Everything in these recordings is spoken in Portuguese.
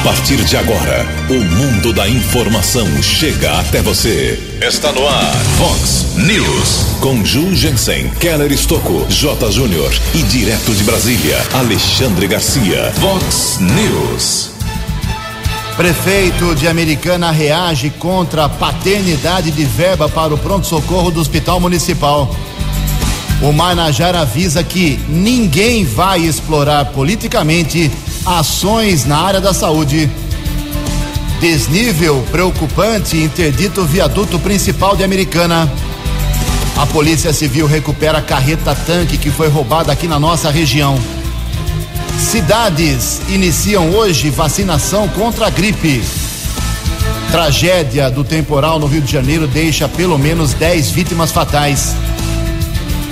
A partir de agora, o mundo da informação chega até você. Está no ar, Fox News. Com Ju Jensen, Keller Estocco, J. Júnior e direto de Brasília, Alexandre Garcia. Fox News. Prefeito de Americana reage contra a paternidade de verba para o pronto-socorro do Hospital Municipal. O Marnajar avisa que ninguém vai explorar politicamente ações na área da saúde. Desnível preocupante interdito viaduto principal de Americana. A Polícia Civil recupera a carreta tanque que foi roubada aqui na nossa região. Cidades iniciam hoje vacinação contra a gripe. Tragédia do temporal no Rio de Janeiro deixa pelo menos 10 vítimas fatais.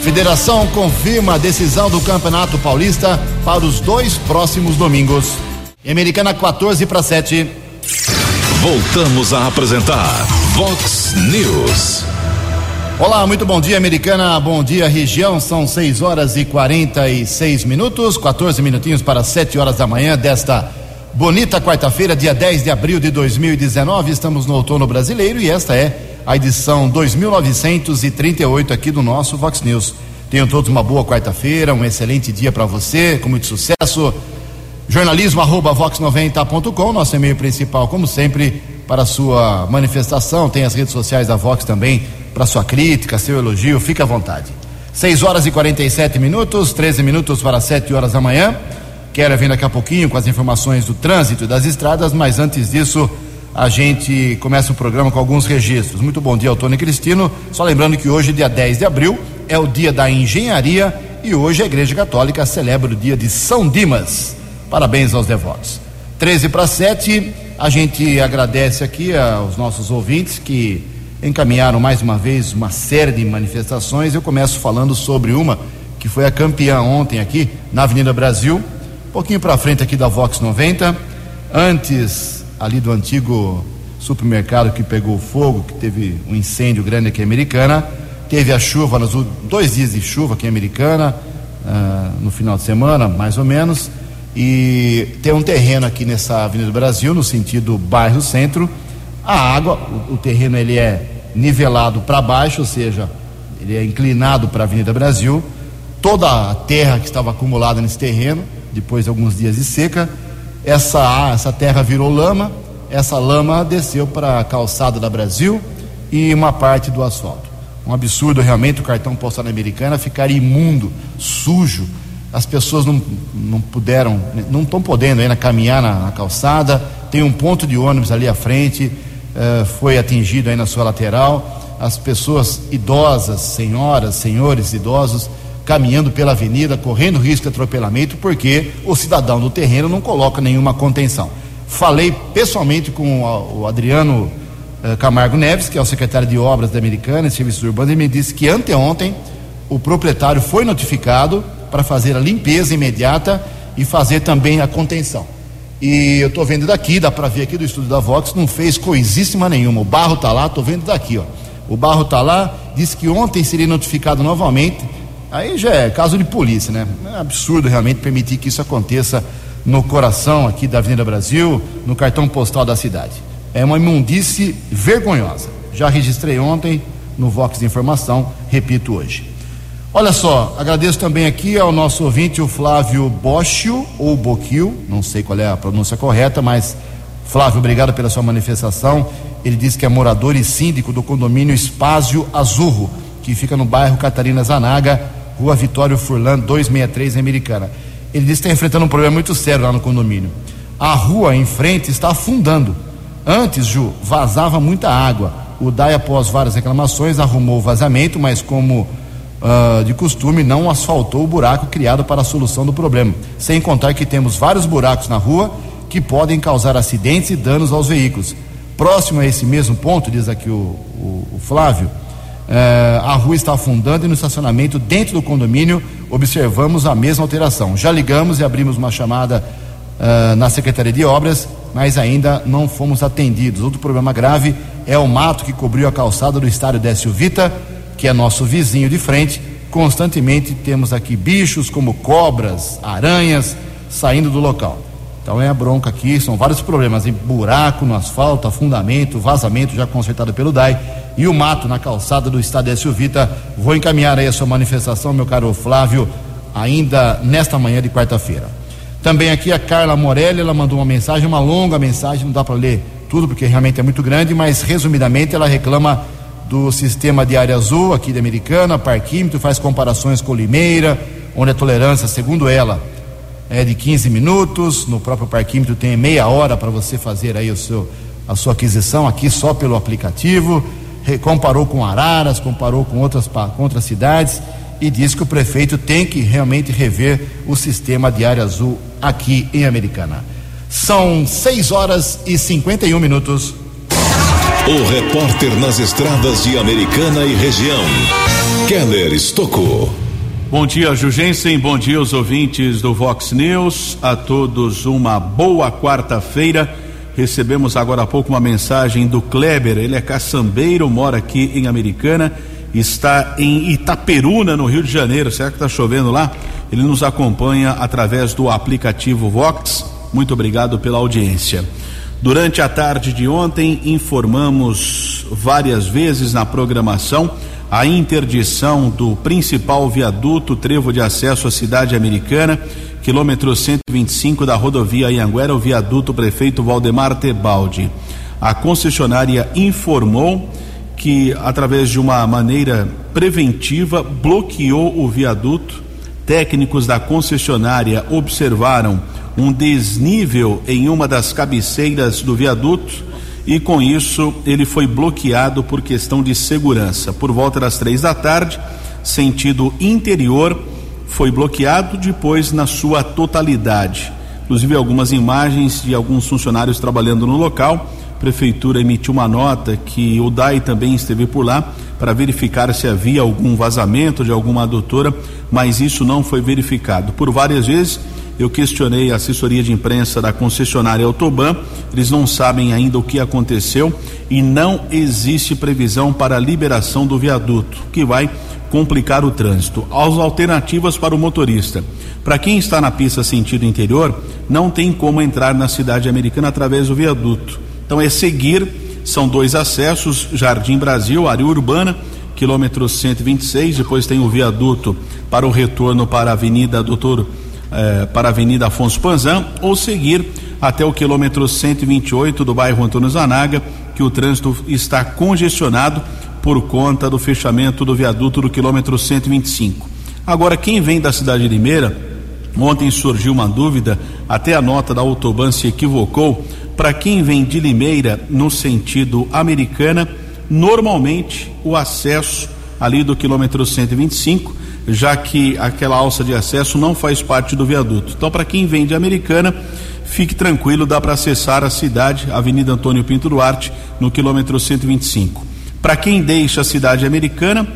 Federação confirma a decisão do Campeonato Paulista para os dois próximos domingos. Em Americana 14 para 7. Voltamos a apresentar Vox News. Olá, muito bom dia, Americana. Bom dia, região. São 6 horas e 46 minutos, 14 minutinhos para 7 horas da manhã desta bonita quarta-feira, dia 10 de abril de 2019. Estamos no outono brasileiro e esta é a edição 2938 aqui do nosso Vox News. Tenham todos uma boa quarta-feira, um excelente dia para você, com muito sucesso. Jornalismo arroba vox90.com, nosso e-mail principal, como sempre, para sua manifestação. Tem as redes sociais da Vox também, para sua crítica, seu elogio, fique à vontade. 6 horas e 47 minutos, 13 minutos para 7 horas da manhã. Quero vir daqui a pouquinho com as informações do trânsito e das estradas, mas antes disso a gente começa o programa com alguns registros. Muito bom dia Tony Cristino. Só lembrando que hoje, dia 10 de abril, é o dia da engenharia e hoje a Igreja Católica celebra o dia de São Dimas. Parabéns aos devotos. 13 para 7, a gente agradece aqui aos nossos ouvintes que encaminharam mais uma vez uma série de manifestações. Eu começo falando sobre uma que foi a campeã ontem aqui na Avenida Brasil, um pouquinho para frente aqui da Vox 90. Antes ali do antigo supermercado que pegou fogo, que teve um incêndio grande aqui em Americana. Teve a chuva, nos dois dias de chuva aqui em Americana, uh, no final de semana, mais ou menos. E tem um terreno aqui nessa Avenida do Brasil, no sentido bairro-centro. A água, o, o terreno ele é nivelado para baixo, ou seja, ele é inclinado para a Avenida Brasil. Toda a terra que estava acumulada nesse terreno, depois de alguns dias de seca, essa, essa terra virou lama, essa lama desceu para a calçada da Brasil e uma parte do asfalto. Um absurdo realmente o cartão postal americana ficar imundo, sujo. As pessoas não, não puderam, não estão podendo ainda caminhar na, na, calçada. Tem um ponto de ônibus ali à frente, uh, foi atingido aí na sua lateral. As pessoas idosas, senhoras, senhores idosos, caminhando pela avenida, correndo risco de atropelamento, porque o cidadão do terreno não coloca nenhuma contenção. Falei pessoalmente com o Adriano eh, Camargo Neves, que é o secretário de Obras da Americana e Serviços Urbanos, e me disse que anteontem o proprietário foi notificado para fazer a limpeza imediata e fazer também a contenção. E eu estou vendo daqui, dá para ver aqui do estúdio da Vox, não fez coisíssima nenhuma. O barro está lá, estou vendo daqui, ó. O barro está lá, disse que ontem seria notificado novamente Aí já é caso de polícia, né? É absurdo realmente permitir que isso aconteça no coração aqui da Avenida Brasil, no cartão postal da cidade. É uma imundície vergonhosa. Já registrei ontem no Vox de Informação, repito hoje. Olha só, agradeço também aqui ao nosso ouvinte, o Flávio Boschio, ou Boquil, não sei qual é a pronúncia correta, mas Flávio, obrigado pela sua manifestação. Ele diz que é morador e síndico do condomínio Espásio Azurro, que fica no bairro Catarina Zanaga, Rua Vitório Furlan, 263, Americana. Ele disse que está enfrentando um problema muito sério lá no condomínio. A rua em frente está afundando. Antes, Ju, vazava muita água. O DAI, após várias reclamações, arrumou o vazamento, mas como uh, de costume, não asfaltou o buraco criado para a solução do problema. Sem contar que temos vários buracos na rua que podem causar acidentes e danos aos veículos. Próximo a esse mesmo ponto, diz aqui o, o, o Flávio, Uh, a rua está afundando e no estacionamento dentro do condomínio observamos a mesma alteração. Já ligamos e abrimos uma chamada uh, na Secretaria de Obras, mas ainda não fomos atendidos. Outro problema grave é o mato que cobriu a calçada do estádio Décio Vita, que é nosso vizinho de frente. Constantemente temos aqui bichos como cobras, aranhas saindo do local. Então é a bronca aqui, são vários problemas, em buraco no asfalto, afundamento, vazamento já consertado pelo DAI e o mato na calçada do Estádio Vita. Vou encaminhar aí a sua manifestação, meu caro Flávio, ainda nesta manhã de quarta-feira. Também aqui a Carla Morelli, ela mandou uma mensagem, uma longa mensagem, não dá para ler tudo porque realmente é muito grande, mas resumidamente ela reclama do sistema de área azul aqui da Americana, parquímetro, faz comparações com Limeira, onde a tolerância, segundo ela, é de 15 minutos, no próprio parquímetro tem meia hora para você fazer aí o seu, a sua aquisição aqui só pelo aplicativo, comparou com Araras, comparou com outras, com outras cidades e diz que o prefeito tem que realmente rever o sistema de área azul aqui em Americana. São 6 horas e 51 minutos. O repórter nas estradas de Americana e região, Keller Estocou. Bom dia, Jugensen. Bom dia aos ouvintes do Vox News. A todos uma boa quarta-feira. Recebemos agora há pouco uma mensagem do Kleber. Ele é caçambeiro, mora aqui em Americana, está em Itaperuna, no Rio de Janeiro. Será que está chovendo lá? Ele nos acompanha através do aplicativo Vox. Muito obrigado pela audiência. Durante a tarde de ontem, informamos várias vezes na programação a interdição do principal viaduto trevo de acesso à cidade americana, quilômetro 125 da rodovia Ianguera, o viaduto prefeito Valdemar Tebaldi. A concessionária informou que, através de uma maneira preventiva, bloqueou o viaduto. Técnicos da concessionária observaram um desnível em uma das cabeceiras do viaduto e com isso ele foi bloqueado por questão de segurança. Por volta das três da tarde, sentido interior, foi bloqueado depois na sua totalidade. Inclusive algumas imagens de alguns funcionários trabalhando no local. A prefeitura emitiu uma nota que o DAI também esteve por lá para verificar se havia algum vazamento de alguma adutora, mas isso não foi verificado. Por várias vezes eu questionei a assessoria de imprensa da concessionária Autoban, eles não sabem ainda o que aconteceu e não existe previsão para a liberação do viaduto, que vai complicar o trânsito. As alternativas para o motorista. Para quem está na pista sentido interior, não tem como entrar na cidade americana através do viaduto. Então é seguir, são dois acessos, Jardim Brasil, área urbana, quilômetro 126, depois tem o viaduto para o retorno para a Avenida Doutor eh, para a Avenida Afonso Panzan ou seguir até o quilômetro 128 do bairro Antônio Zanaga, que o trânsito está congestionado por conta do fechamento do viaduto do quilômetro 125. Agora, quem vem da cidade de Limeira, ontem surgiu uma dúvida, até a nota da Autoban se equivocou. Para quem vem de Limeira no sentido americana, normalmente o acesso ali do quilômetro 125 já que aquela alça de acesso não faz parte do viaduto. Então, para quem vem de Americana, fique tranquilo, dá para acessar a cidade, Avenida Antônio Pinto Duarte, no quilômetro 125. Para quem deixa a cidade americana,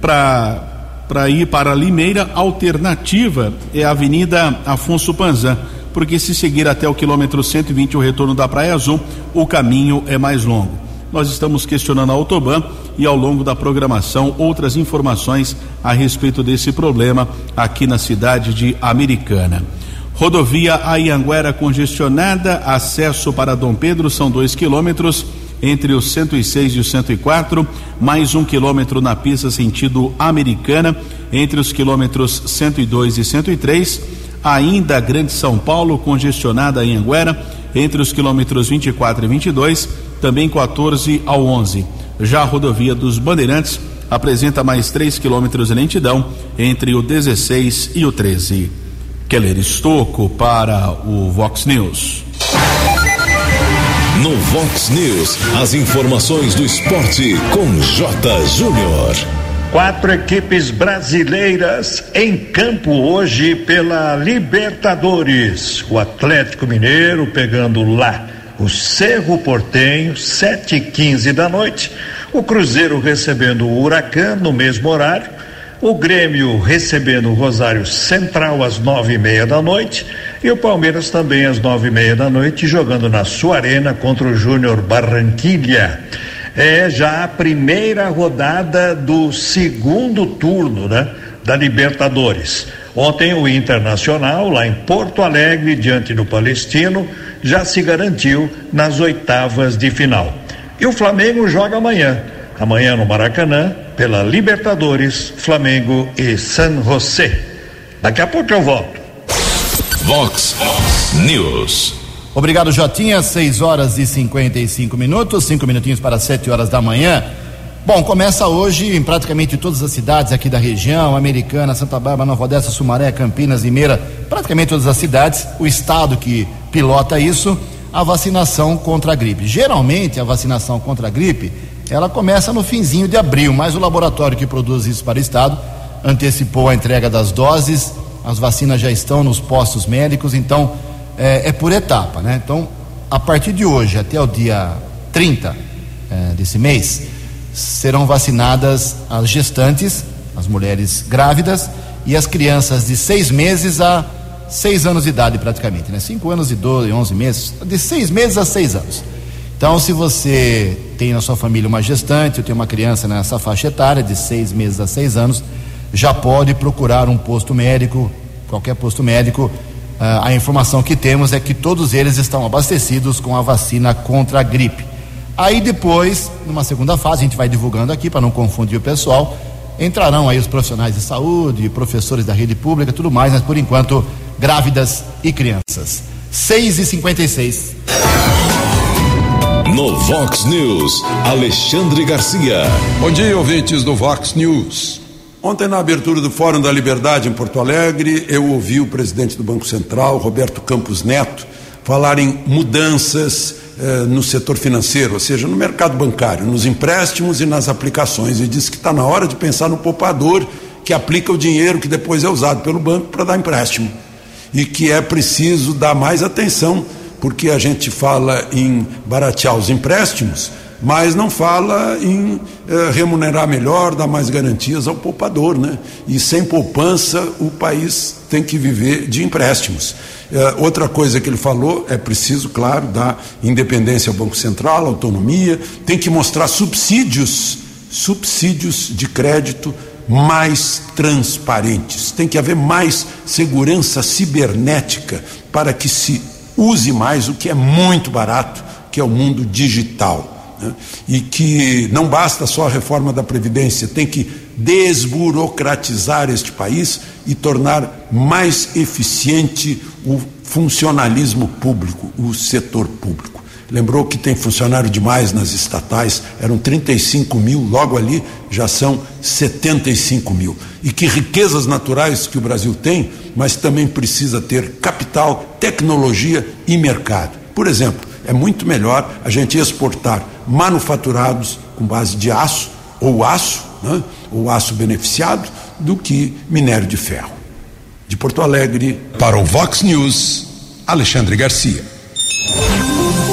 para ir para Limeira, a alternativa é a Avenida Afonso Panzan, porque se seguir até o quilômetro 120, o retorno da Praia Azul, o caminho é mais longo. Nós estamos questionando a Autoban e ao longo da programação outras informações a respeito desse problema aqui na cidade de Americana. Rodovia Ayanguera congestionada, acesso para Dom Pedro são dois quilômetros entre o 106 e o 104, mais um quilômetro na pista sentido Americana, entre os quilômetros 102 e 103. Ainda Grande São Paulo congestionada em Anguera, entre os quilômetros 24 e 22, também 14 ao 11. Já a rodovia dos Bandeirantes apresenta mais 3 quilômetros de lentidão entre o 16 e o 13. Keller Estocco para o Vox News. No Vox News, as informações do esporte com J. Júnior. Quatro equipes brasileiras em campo hoje pela Libertadores. O Atlético Mineiro pegando lá o Cerro Portenho, sete e quinze da noite, o Cruzeiro recebendo o Huracan no mesmo horário, o Grêmio recebendo o Rosário Central às nove e meia da noite e o Palmeiras também às nove e meia da noite jogando na sua arena contra o Júnior Barranquilha. É já a primeira rodada do segundo turno, né? Da Libertadores. Ontem, o Internacional, lá em Porto Alegre, diante do Palestino, já se garantiu nas oitavas de final. E o Flamengo joga amanhã. Amanhã no Maracanã, pela Libertadores, Flamengo e San José. Daqui a pouco eu volto. Vox News. Obrigado, Jotinha. 6 horas e 55 minutos, cinco minutinhos para 7 horas da manhã. Bom, começa hoje em praticamente todas as cidades aqui da região, Americana, Santa Bárbara, Nova Odessa, Sumaré, Campinas, Limeira, praticamente todas as cidades, o estado que pilota isso, a vacinação contra a gripe. Geralmente a vacinação contra a gripe, ela começa no finzinho de abril, mas o laboratório que produz isso para o estado antecipou a entrega das doses, as vacinas já estão nos postos médicos, então é, é por etapa, né? Então, a partir de hoje até o dia 30 é, desse mês, serão vacinadas as gestantes, as mulheres grávidas e as crianças de seis meses a seis anos de idade praticamente, né? Cinco anos e doze, onze meses, de seis meses a seis anos. Então, se você tem na sua família uma gestante, ou tem uma criança nessa faixa etária de seis meses a seis anos, já pode procurar um posto médico, qualquer posto médico. Uh, a informação que temos é que todos eles estão abastecidos com a vacina contra a gripe. Aí depois, numa segunda fase, a gente vai divulgando aqui para não confundir o pessoal. Entrarão aí os profissionais de saúde, professores da rede pública, tudo mais, mas por enquanto, grávidas e crianças. 6 e 56 No Vox News, Alexandre Garcia. Bom dia, ouvintes do Vox News. Ontem, na abertura do Fórum da Liberdade em Porto Alegre, eu ouvi o presidente do Banco Central, Roberto Campos Neto, falar em mudanças eh, no setor financeiro, ou seja, no mercado bancário, nos empréstimos e nas aplicações. E disse que está na hora de pensar no poupador que aplica o dinheiro que depois é usado pelo banco para dar empréstimo. E que é preciso dar mais atenção, porque a gente fala em baratear os empréstimos mas não fala em eh, remunerar melhor, dar mais garantias ao poupador, né? E sem poupança o país tem que viver de empréstimos. Eh, outra coisa que ele falou é preciso, claro, dar independência ao Banco Central, autonomia, tem que mostrar subsídios, subsídios de crédito mais transparentes. Tem que haver mais segurança cibernética para que se use mais o que é muito barato, que é o mundo digital né? e que não basta só a reforma da Previdência, tem que desburocratizar este país e tornar mais eficiente o funcionalismo público, o setor público. Lembrou que tem funcionário demais nas estatais, eram 35 mil, logo ali já são 75 mil. E que riquezas naturais que o Brasil tem, mas também precisa ter capital, tecnologia e mercado. Por exemplo, é muito melhor a gente exportar manufaturados com base de aço ou aço, né, ou aço beneficiado, do que minério de ferro. De Porto Alegre. Para o Vox News, Alexandre Garcia.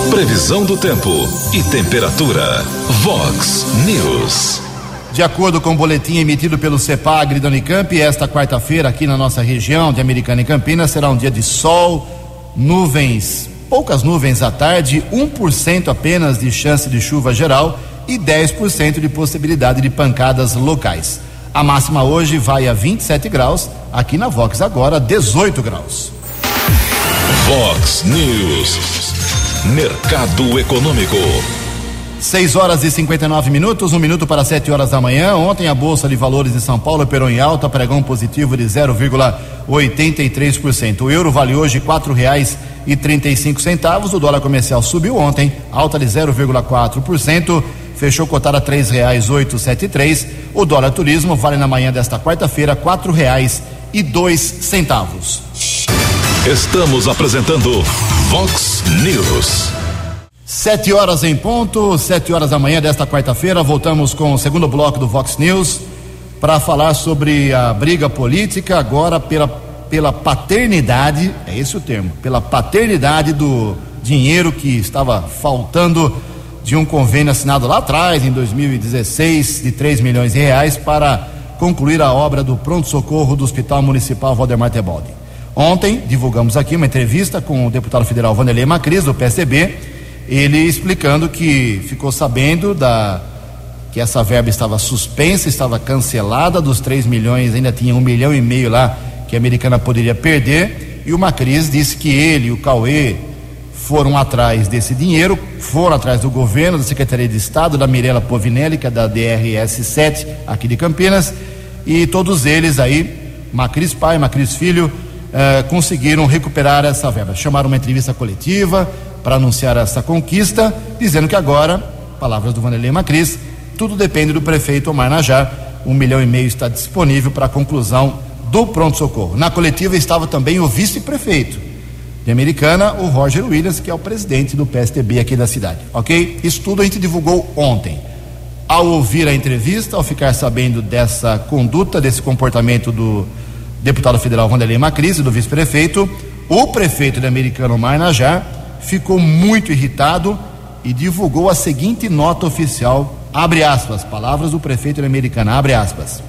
Previsão do tempo e temperatura. Vox News. De acordo com o boletim emitido pelo CEPAGRI da Unicamp, esta quarta-feira aqui na nossa região de Americana e Campinas será um dia de sol, nuvens poucas nuvens à tarde, 1% apenas de chance de chuva geral e 10% de possibilidade de pancadas locais. A máxima hoje vai a 27 graus, aqui na Vox agora 18 graus. Vox News. Mercado Econômico. 6 horas e 59 minutos, um minuto para 7 horas da manhã. Ontem a Bolsa de Valores de São Paulo operou em alta, pregão positivo de 0,83%. O euro vale hoje quatro reais e 35 centavos. O dólar comercial subiu ontem, alta de 0,4%, fechou cotada a três reais oito sete três. O dólar turismo vale na manhã desta quarta-feira quatro reais e dois centavos. Estamos apresentando Vox News. Sete horas em ponto, sete horas da manhã desta quarta-feira, voltamos com o segundo bloco do Vox News para falar sobre a briga política agora pela, pela paternidade, é esse o termo, pela paternidade do dinheiro que estava faltando de um convênio assinado lá atrás, em 2016, de 3 milhões de reais, para concluir a obra do pronto-socorro do Hospital Municipal Valdemar Tebaldi. Ontem divulgamos aqui uma entrevista com o deputado federal Vanderlei Macris, do PSDB, ele explicando que ficou sabendo da que essa verba estava suspensa, estava cancelada, dos 3 milhões ainda tinha um milhão e meio lá que a Americana poderia perder e o Macris disse que ele e o Cauê foram atrás desse dinheiro, foram atrás do governo, da Secretaria de Estado, da Mirela Povinelli, que é da DRS 7 aqui de Campinas, e todos eles aí, Macris pai, Macris filho, eh, conseguiram recuperar essa verba. Chamaram uma entrevista coletiva para anunciar essa conquista, dizendo que agora, palavras do Vanderlei Macris, tudo depende do prefeito Omar Najar. Um milhão e meio está disponível para a conclusão do pronto-socorro. Na coletiva estava também o vice-prefeito de Americana, o Roger Williams, que é o presidente do PSTB aqui da cidade. Ok? Isso tudo a gente divulgou ontem. Ao ouvir a entrevista, ao ficar sabendo dessa conduta, desse comportamento do deputado federal Vanderlei e do vice-prefeito, o prefeito de Americana, Omar Najar, ficou muito irritado e divulgou a seguinte nota oficial, abre aspas, palavras do prefeito de Americana, abre aspas.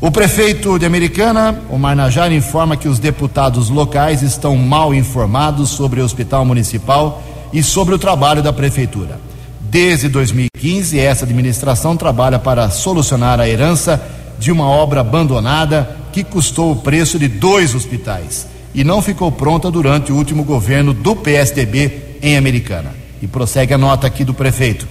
O prefeito de Americana, Omar Najar, informa que os deputados locais estão mal informados sobre o hospital municipal e sobre o trabalho da prefeitura. Desde 2015, essa administração trabalha para solucionar a herança de uma obra abandonada que custou o preço de dois hospitais e não ficou pronta durante o último governo do PSDB em Americana. E prossegue a nota aqui do prefeito.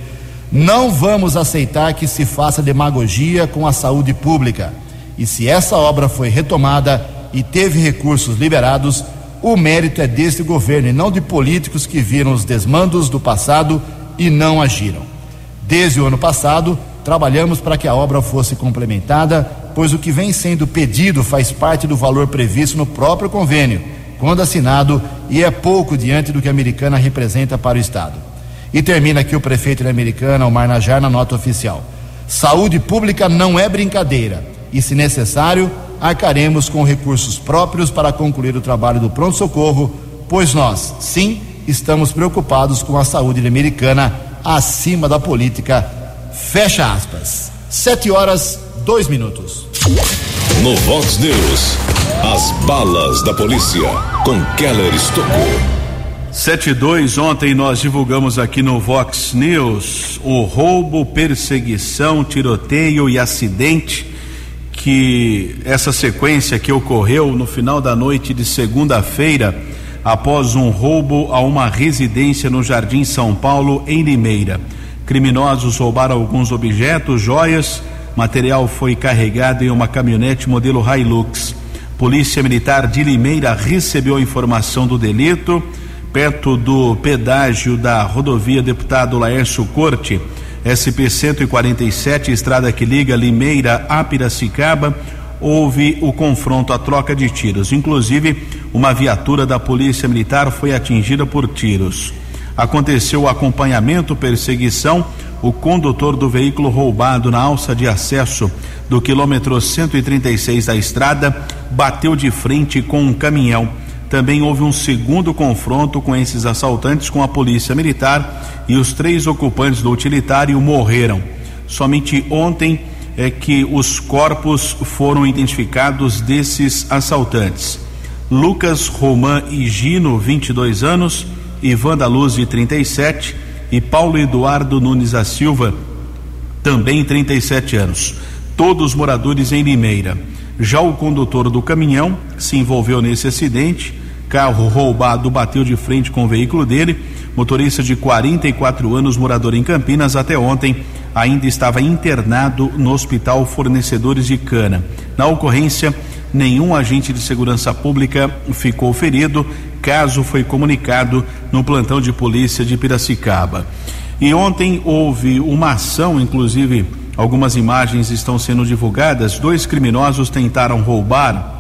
Não vamos aceitar que se faça demagogia com a saúde pública. E se essa obra foi retomada e teve recursos liberados, o mérito é deste governo e não de políticos que viram os desmandos do passado e não agiram. Desde o ano passado, trabalhamos para que a obra fosse complementada, pois o que vem sendo pedido faz parte do valor previsto no próprio convênio, quando assinado, e é pouco diante do que a Americana representa para o Estado. E termina aqui o prefeito da Americana, Omar Najar, na nota oficial. Saúde pública não é brincadeira e, se necessário, arcaremos com recursos próprios para concluir o trabalho do pronto-socorro, pois nós, sim, estamos preocupados com a saúde americana acima da política. Fecha aspas. Sete horas, dois minutos. No Vox News, as balas da polícia com Keller Estocou. 72, ontem nós divulgamos aqui no Vox News o roubo, perseguição, tiroteio e acidente que essa sequência que ocorreu no final da noite de segunda-feira, após um roubo a uma residência no Jardim São Paulo, em Limeira. Criminosos roubaram alguns objetos, joias, material foi carregado em uma caminhonete modelo Hilux. Polícia Militar de Limeira recebeu a informação do delito perto do pedágio da rodovia Deputado Laércio Corte SP 147, estrada que liga Limeira a Piracicaba, houve o confronto, a troca de tiros. Inclusive, uma viatura da Polícia Militar foi atingida por tiros. Aconteceu o acompanhamento, perseguição. O condutor do veículo roubado na alça de acesso do quilômetro 136 da estrada bateu de frente com um caminhão também houve um segundo confronto com esses assaltantes com a polícia militar e os três ocupantes do utilitário morreram. Somente ontem é que os corpos foram identificados desses assaltantes. Lucas Roman Higino, 22 anos, Ivan da Luz, de 37, e Paulo Eduardo Nunes da Silva, também 37 anos. Todos moradores em Limeira. Já o condutor do caminhão se envolveu nesse acidente Carro roubado bateu de frente com o veículo dele. Motorista de 44 anos, morador em Campinas, até ontem ainda estava internado no Hospital Fornecedores de Cana. Na ocorrência, nenhum agente de segurança pública ficou ferido. Caso foi comunicado no plantão de polícia de Piracicaba. E ontem houve uma ação, inclusive algumas imagens estão sendo divulgadas. Dois criminosos tentaram roubar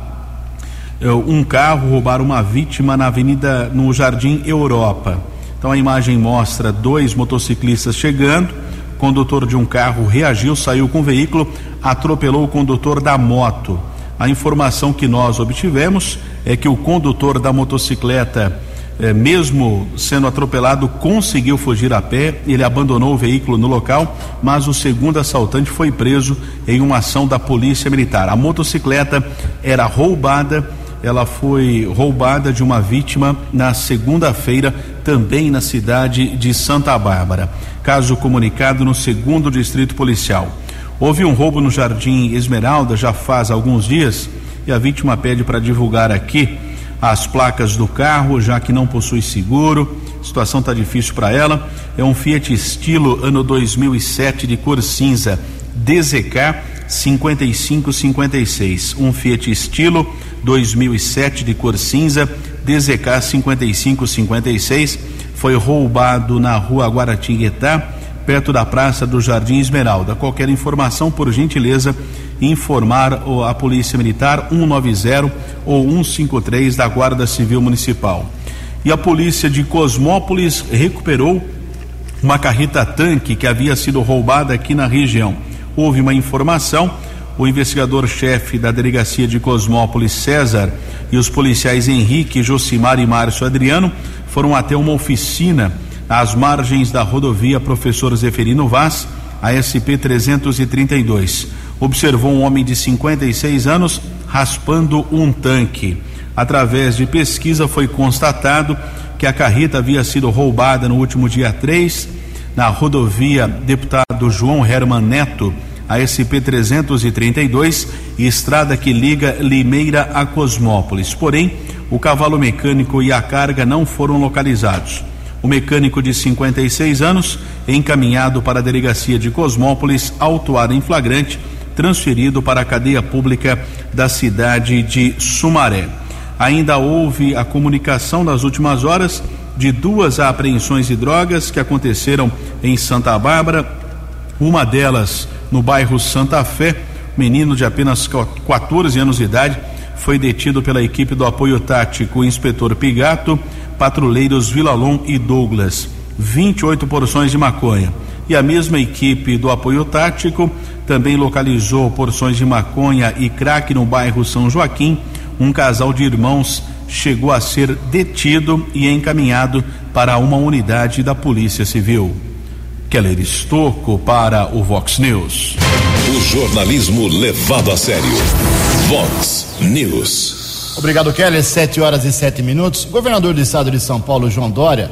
é, um carro roubar uma vítima na avenida no Jardim Europa. Então a imagem mostra dois motociclistas chegando. O condutor de um carro reagiu, saiu com o veículo, atropelou o condutor da moto. A informação que nós obtivemos é que o condutor da motocicleta, eh, mesmo sendo atropelado, conseguiu fugir a pé. Ele abandonou o veículo no local, mas o segundo assaltante foi preso em uma ação da Polícia Militar. A motocicleta era roubada ela foi roubada de uma vítima na segunda-feira, também na cidade de Santa Bárbara. Caso comunicado no segundo distrito policial. Houve um roubo no Jardim Esmeralda já faz alguns dias e a vítima pede para divulgar aqui as placas do carro, já que não possui seguro. A situação está difícil para ela. É um Fiat Estilo ano 2007 de cor cinza, DZK 5556. Um Fiat Estilo 2007 de cor cinza, DZK 5556. Foi roubado na rua Guaratinguetá, perto da Praça do Jardim Esmeralda. Qualquer informação, por gentileza, informar a Polícia Militar 190 ou 153 da Guarda Civil Municipal. E a polícia de Cosmópolis recuperou uma carreta tanque que havia sido roubada aqui na região. Houve uma informação, o investigador-chefe da delegacia de Cosmópolis, César, e os policiais Henrique, Josimar e Márcio Adriano foram até uma oficina às margens da rodovia Professor Zeferino Vaz, a SP 332 observou um homem de 56 anos raspando um tanque. Através de pesquisa foi constatado que a carreta havia sido roubada no último dia 3 na rodovia Deputado João Herman Neto, a SP 332, estrada que liga Limeira a Cosmópolis. Porém, o cavalo mecânico e a carga não foram localizados. O mecânico de 56 anos, encaminhado para a delegacia de Cosmópolis, autuado em flagrante transferido para a cadeia pública da cidade de Sumaré. Ainda houve a comunicação nas últimas horas de duas apreensões de drogas que aconteceram em Santa Bárbara, uma delas no bairro Santa Fé. Menino de apenas 14 anos de idade foi detido pela equipe do apoio tático Inspetor Pigato, patrulheiros Vilalon e Douglas. 28 porções de maconha. E a mesma equipe do apoio tático também localizou porções de maconha e crack no bairro São Joaquim. Um casal de irmãos chegou a ser detido e encaminhado para uma unidade da Polícia Civil. Keller Estocco para o Vox News. O jornalismo levado a sério. Vox News. Obrigado, Keller. Sete horas e sete minutos. O governador do estado de São Paulo, João Dória,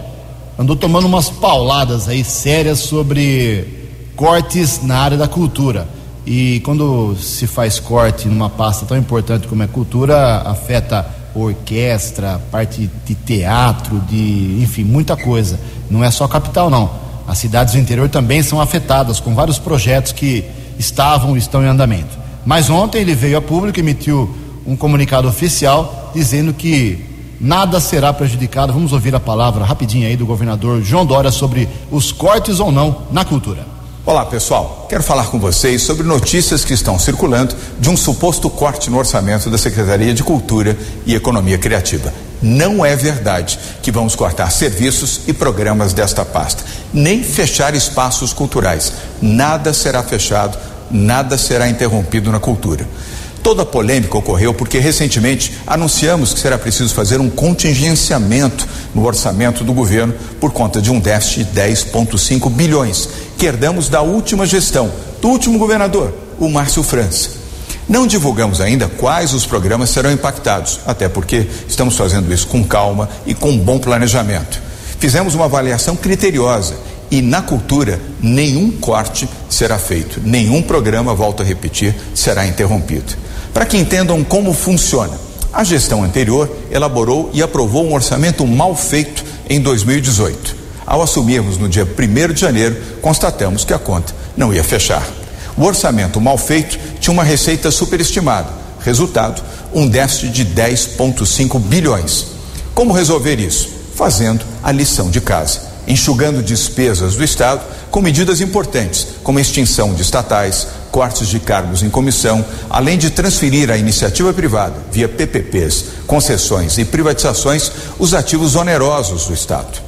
andou tomando umas pauladas aí sérias sobre cortes na área da cultura. E quando se faz corte numa pasta tão importante como é cultura, afeta orquestra, parte de teatro, de, enfim, muita coisa. Não é só capital não. As cidades do interior também são afetadas com vários projetos que estavam estão em andamento. Mas ontem ele veio a público e emitiu um comunicado oficial dizendo que nada será prejudicado. Vamos ouvir a palavra rapidinho aí do governador João Dória sobre os cortes ou não na cultura. Olá pessoal, quero falar com vocês sobre notícias que estão circulando de um suposto corte no orçamento da Secretaria de Cultura e Economia Criativa. Não é verdade que vamos cortar serviços e programas desta pasta, nem fechar espaços culturais. Nada será fechado, nada será interrompido na cultura. Toda a polêmica ocorreu porque recentemente anunciamos que será preciso fazer um contingenciamento no orçamento do governo por conta de um déficit de 10,5 bilhões que herdamos da última gestão, do último governador, o Márcio França. Não divulgamos ainda quais os programas serão impactados, até porque estamos fazendo isso com calma e com bom planejamento. Fizemos uma avaliação criteriosa e na cultura nenhum corte será feito, nenhum programa, volto a repetir, será interrompido. Para que entendam como funciona, a gestão anterior elaborou e aprovou um orçamento mal feito em 2018. Ao assumirmos no dia 1 de janeiro, constatamos que a conta não ia fechar. O orçamento mal feito tinha uma receita superestimada. Resultado, um déficit de 10,5 bilhões. Como resolver isso? Fazendo a lição de casa enxugando despesas do Estado com medidas importantes, como extinção de estatais, cortes de cargos em comissão, além de transferir à iniciativa privada, via PPPs, concessões e privatizações, os ativos onerosos do Estado.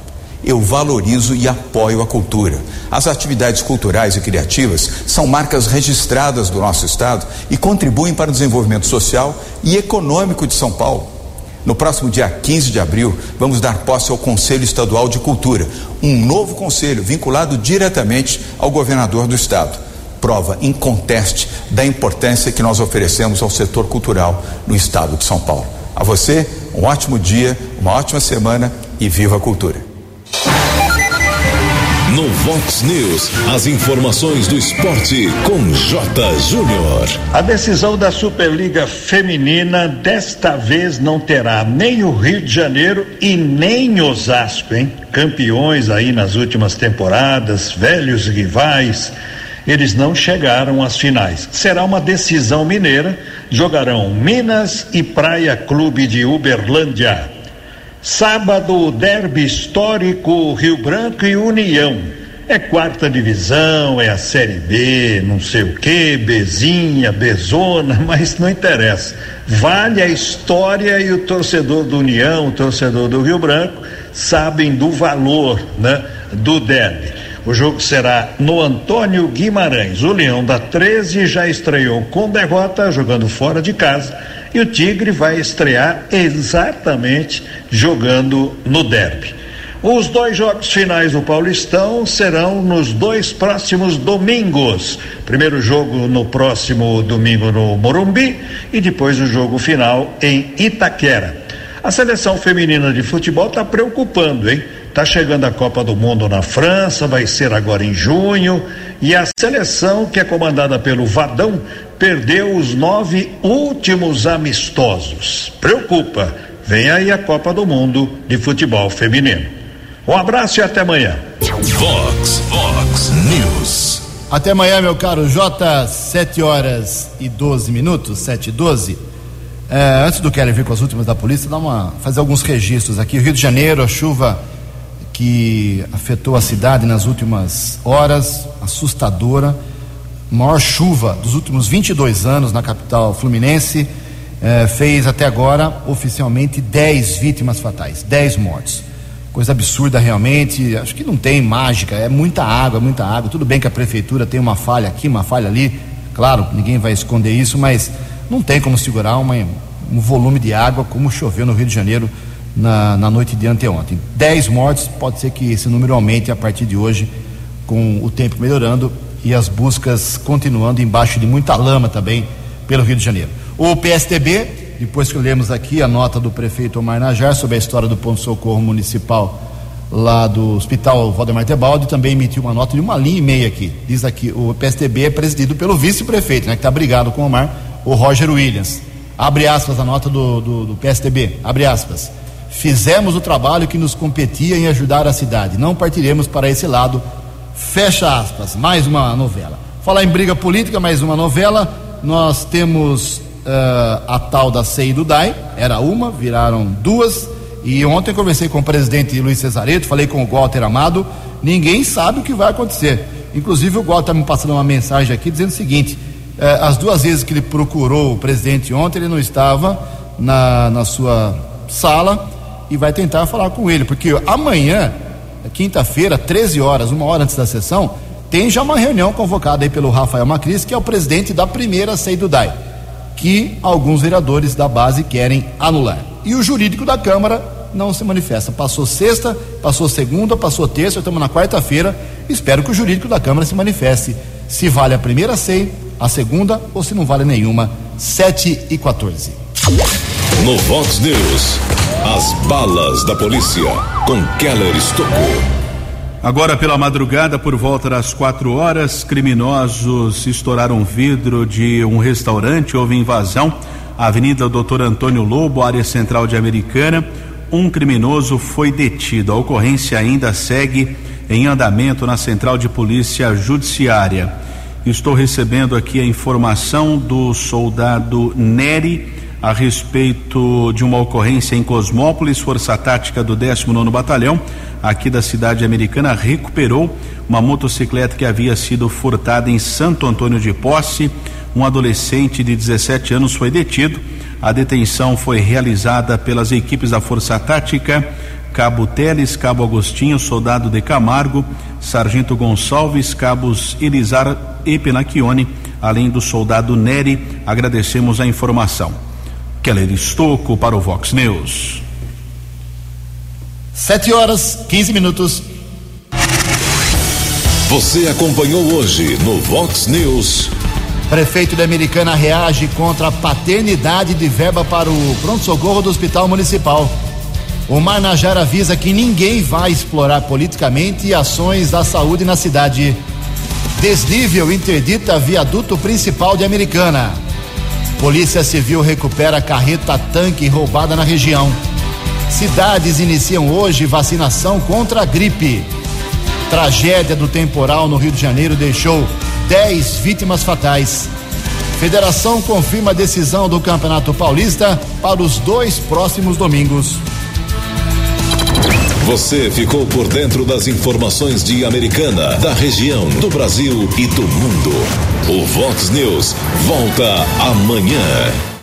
Eu valorizo e apoio a cultura. As atividades culturais e criativas são marcas registradas do nosso Estado e contribuem para o desenvolvimento social e econômico de São Paulo. No próximo dia 15 de abril, vamos dar posse ao Conselho Estadual de Cultura, um novo conselho vinculado diretamente ao governador do estado. Prova inconteste da importância que nós oferecemos ao setor cultural no estado de São Paulo. A você, um ótimo dia, uma ótima semana e viva a cultura. No Vox News, as informações do esporte com J. Júnior. A decisão da Superliga Feminina desta vez não terá nem o Rio de Janeiro e nem Osasco, hein? Campeões aí nas últimas temporadas, velhos rivais. Eles não chegaram às finais. Será uma decisão mineira. Jogarão Minas e Praia Clube de Uberlândia. Sábado, derby histórico Rio Branco e União. É quarta divisão, é a Série B, não sei o que, Bezinha, Bezona, mas não interessa. Vale a história e o torcedor do União, o torcedor do Rio Branco, sabem do valor né, do derby. O jogo será no Antônio Guimarães. O Leão da 13 já estreou com derrota, jogando fora de casa e o Tigre vai estrear exatamente jogando no derby. Os dois jogos finais do Paulistão serão nos dois próximos domingos. Primeiro jogo no próximo domingo no Morumbi e depois o jogo final em Itaquera. A seleção feminina de futebol está preocupando, hein? Está chegando a Copa do Mundo na França, vai ser agora em junho, e a seleção, que é comandada pelo Vadão, perdeu os nove últimos amistosos. Preocupa. Vem aí a Copa do Mundo de futebol feminino. Um abraço e até amanhã. Vox, Vox News. Até amanhã, meu caro J, 7 horas e 12 minutos, 7 e 12. É, antes do Kelly vir com as últimas da polícia, dá uma, fazer alguns registros aqui. Rio de Janeiro, a chuva que afetou a cidade nas últimas horas, assustadora. Maior chuva dos últimos 22 anos na capital fluminense. Eh, fez até agora oficialmente 10 vítimas fatais, 10 mortes. Coisa absurda realmente. Acho que não tem mágica, é muita água, muita água. Tudo bem que a prefeitura tem uma falha aqui, uma falha ali. Claro, ninguém vai esconder isso, mas não tem como segurar uma, um volume de água como choveu no Rio de Janeiro na, na noite de anteontem. 10 mortes, pode ser que esse número aumente a partir de hoje, com o tempo melhorando e as buscas continuando embaixo de muita lama também pelo Rio de Janeiro. O PSTB, depois que lemos aqui a nota do prefeito Omar Najar sobre a história do ponto-socorro municipal lá do Hospital Valdemar Tebaldi, também emitiu uma nota de uma linha e meia aqui. Diz aqui, o PSTB é presidido pelo vice-prefeito, né, que está brigado com o Omar, o Roger Williams. Abre aspas a nota do, do, do PSTB, abre aspas. Fizemos o trabalho que nos competia em ajudar a cidade. Não partiremos para esse lado. Fecha aspas. Mais uma novela. Falar em briga política, mais uma novela. Nós temos uh, a tal da CEI do DAI. Era uma, viraram duas. E ontem conversei com o presidente Luiz Cesareto, falei com o Walter Amado. Ninguém sabe o que vai acontecer. Inclusive, o Walter está me passando uma mensagem aqui dizendo o seguinte: uh, as duas vezes que ele procurou o presidente ontem, ele não estava na, na sua sala e vai tentar falar com ele, porque amanhã, quinta-feira, 13 horas, uma hora antes da sessão, tem já uma reunião convocada aí pelo Rafael Macris, que é o presidente da primeira SEI do DAI, que alguns vereadores da base querem anular. E o jurídico da Câmara não se manifesta. Passou sexta, passou segunda, passou terça, estamos na quarta-feira. Espero que o jurídico da Câmara se manifeste se vale a primeira SEI, a segunda ou se não vale nenhuma. 7 e 14. No Vox News, as balas da polícia com Keller Estocou. Agora pela madrugada, por volta das quatro horas, criminosos estouraram vidro de um restaurante, houve invasão, Avenida Doutor Antônio Lobo, área central de Americana. Um criminoso foi detido. A ocorrência ainda segue em andamento na Central de Polícia Judiciária. Estou recebendo aqui a informação do soldado Neri a respeito de uma ocorrência em Cosmópolis, Força Tática do 19 Batalhão, aqui da cidade americana, recuperou uma motocicleta que havia sido furtada em Santo Antônio de Posse. Um adolescente de 17 anos foi detido. A detenção foi realizada pelas equipes da Força Tática, Cabo Teles, Cabo Agostinho, Soldado de Camargo, Sargento Gonçalves, Cabos Elizar e Penacchione, além do soldado Neri. Agradecemos a informação. Keller Estocco para o Vox News. Sete horas, 15 minutos. Você acompanhou hoje no Vox News. Prefeito da Americana reage contra a paternidade de verba para o pronto-socorro do Hospital Municipal. O Marnajara avisa que ninguém vai explorar politicamente ações da saúde na cidade. Desnível interdita viaduto principal de Americana. Polícia Civil recupera carreta tanque roubada na região. Cidades iniciam hoje vacinação contra a gripe. Tragédia do temporal no Rio de Janeiro deixou 10 vítimas fatais. Federação confirma a decisão do Campeonato Paulista para os dois próximos domingos. Você ficou por dentro das informações de Americana, da região, do Brasil e do mundo. O Vox News volta amanhã.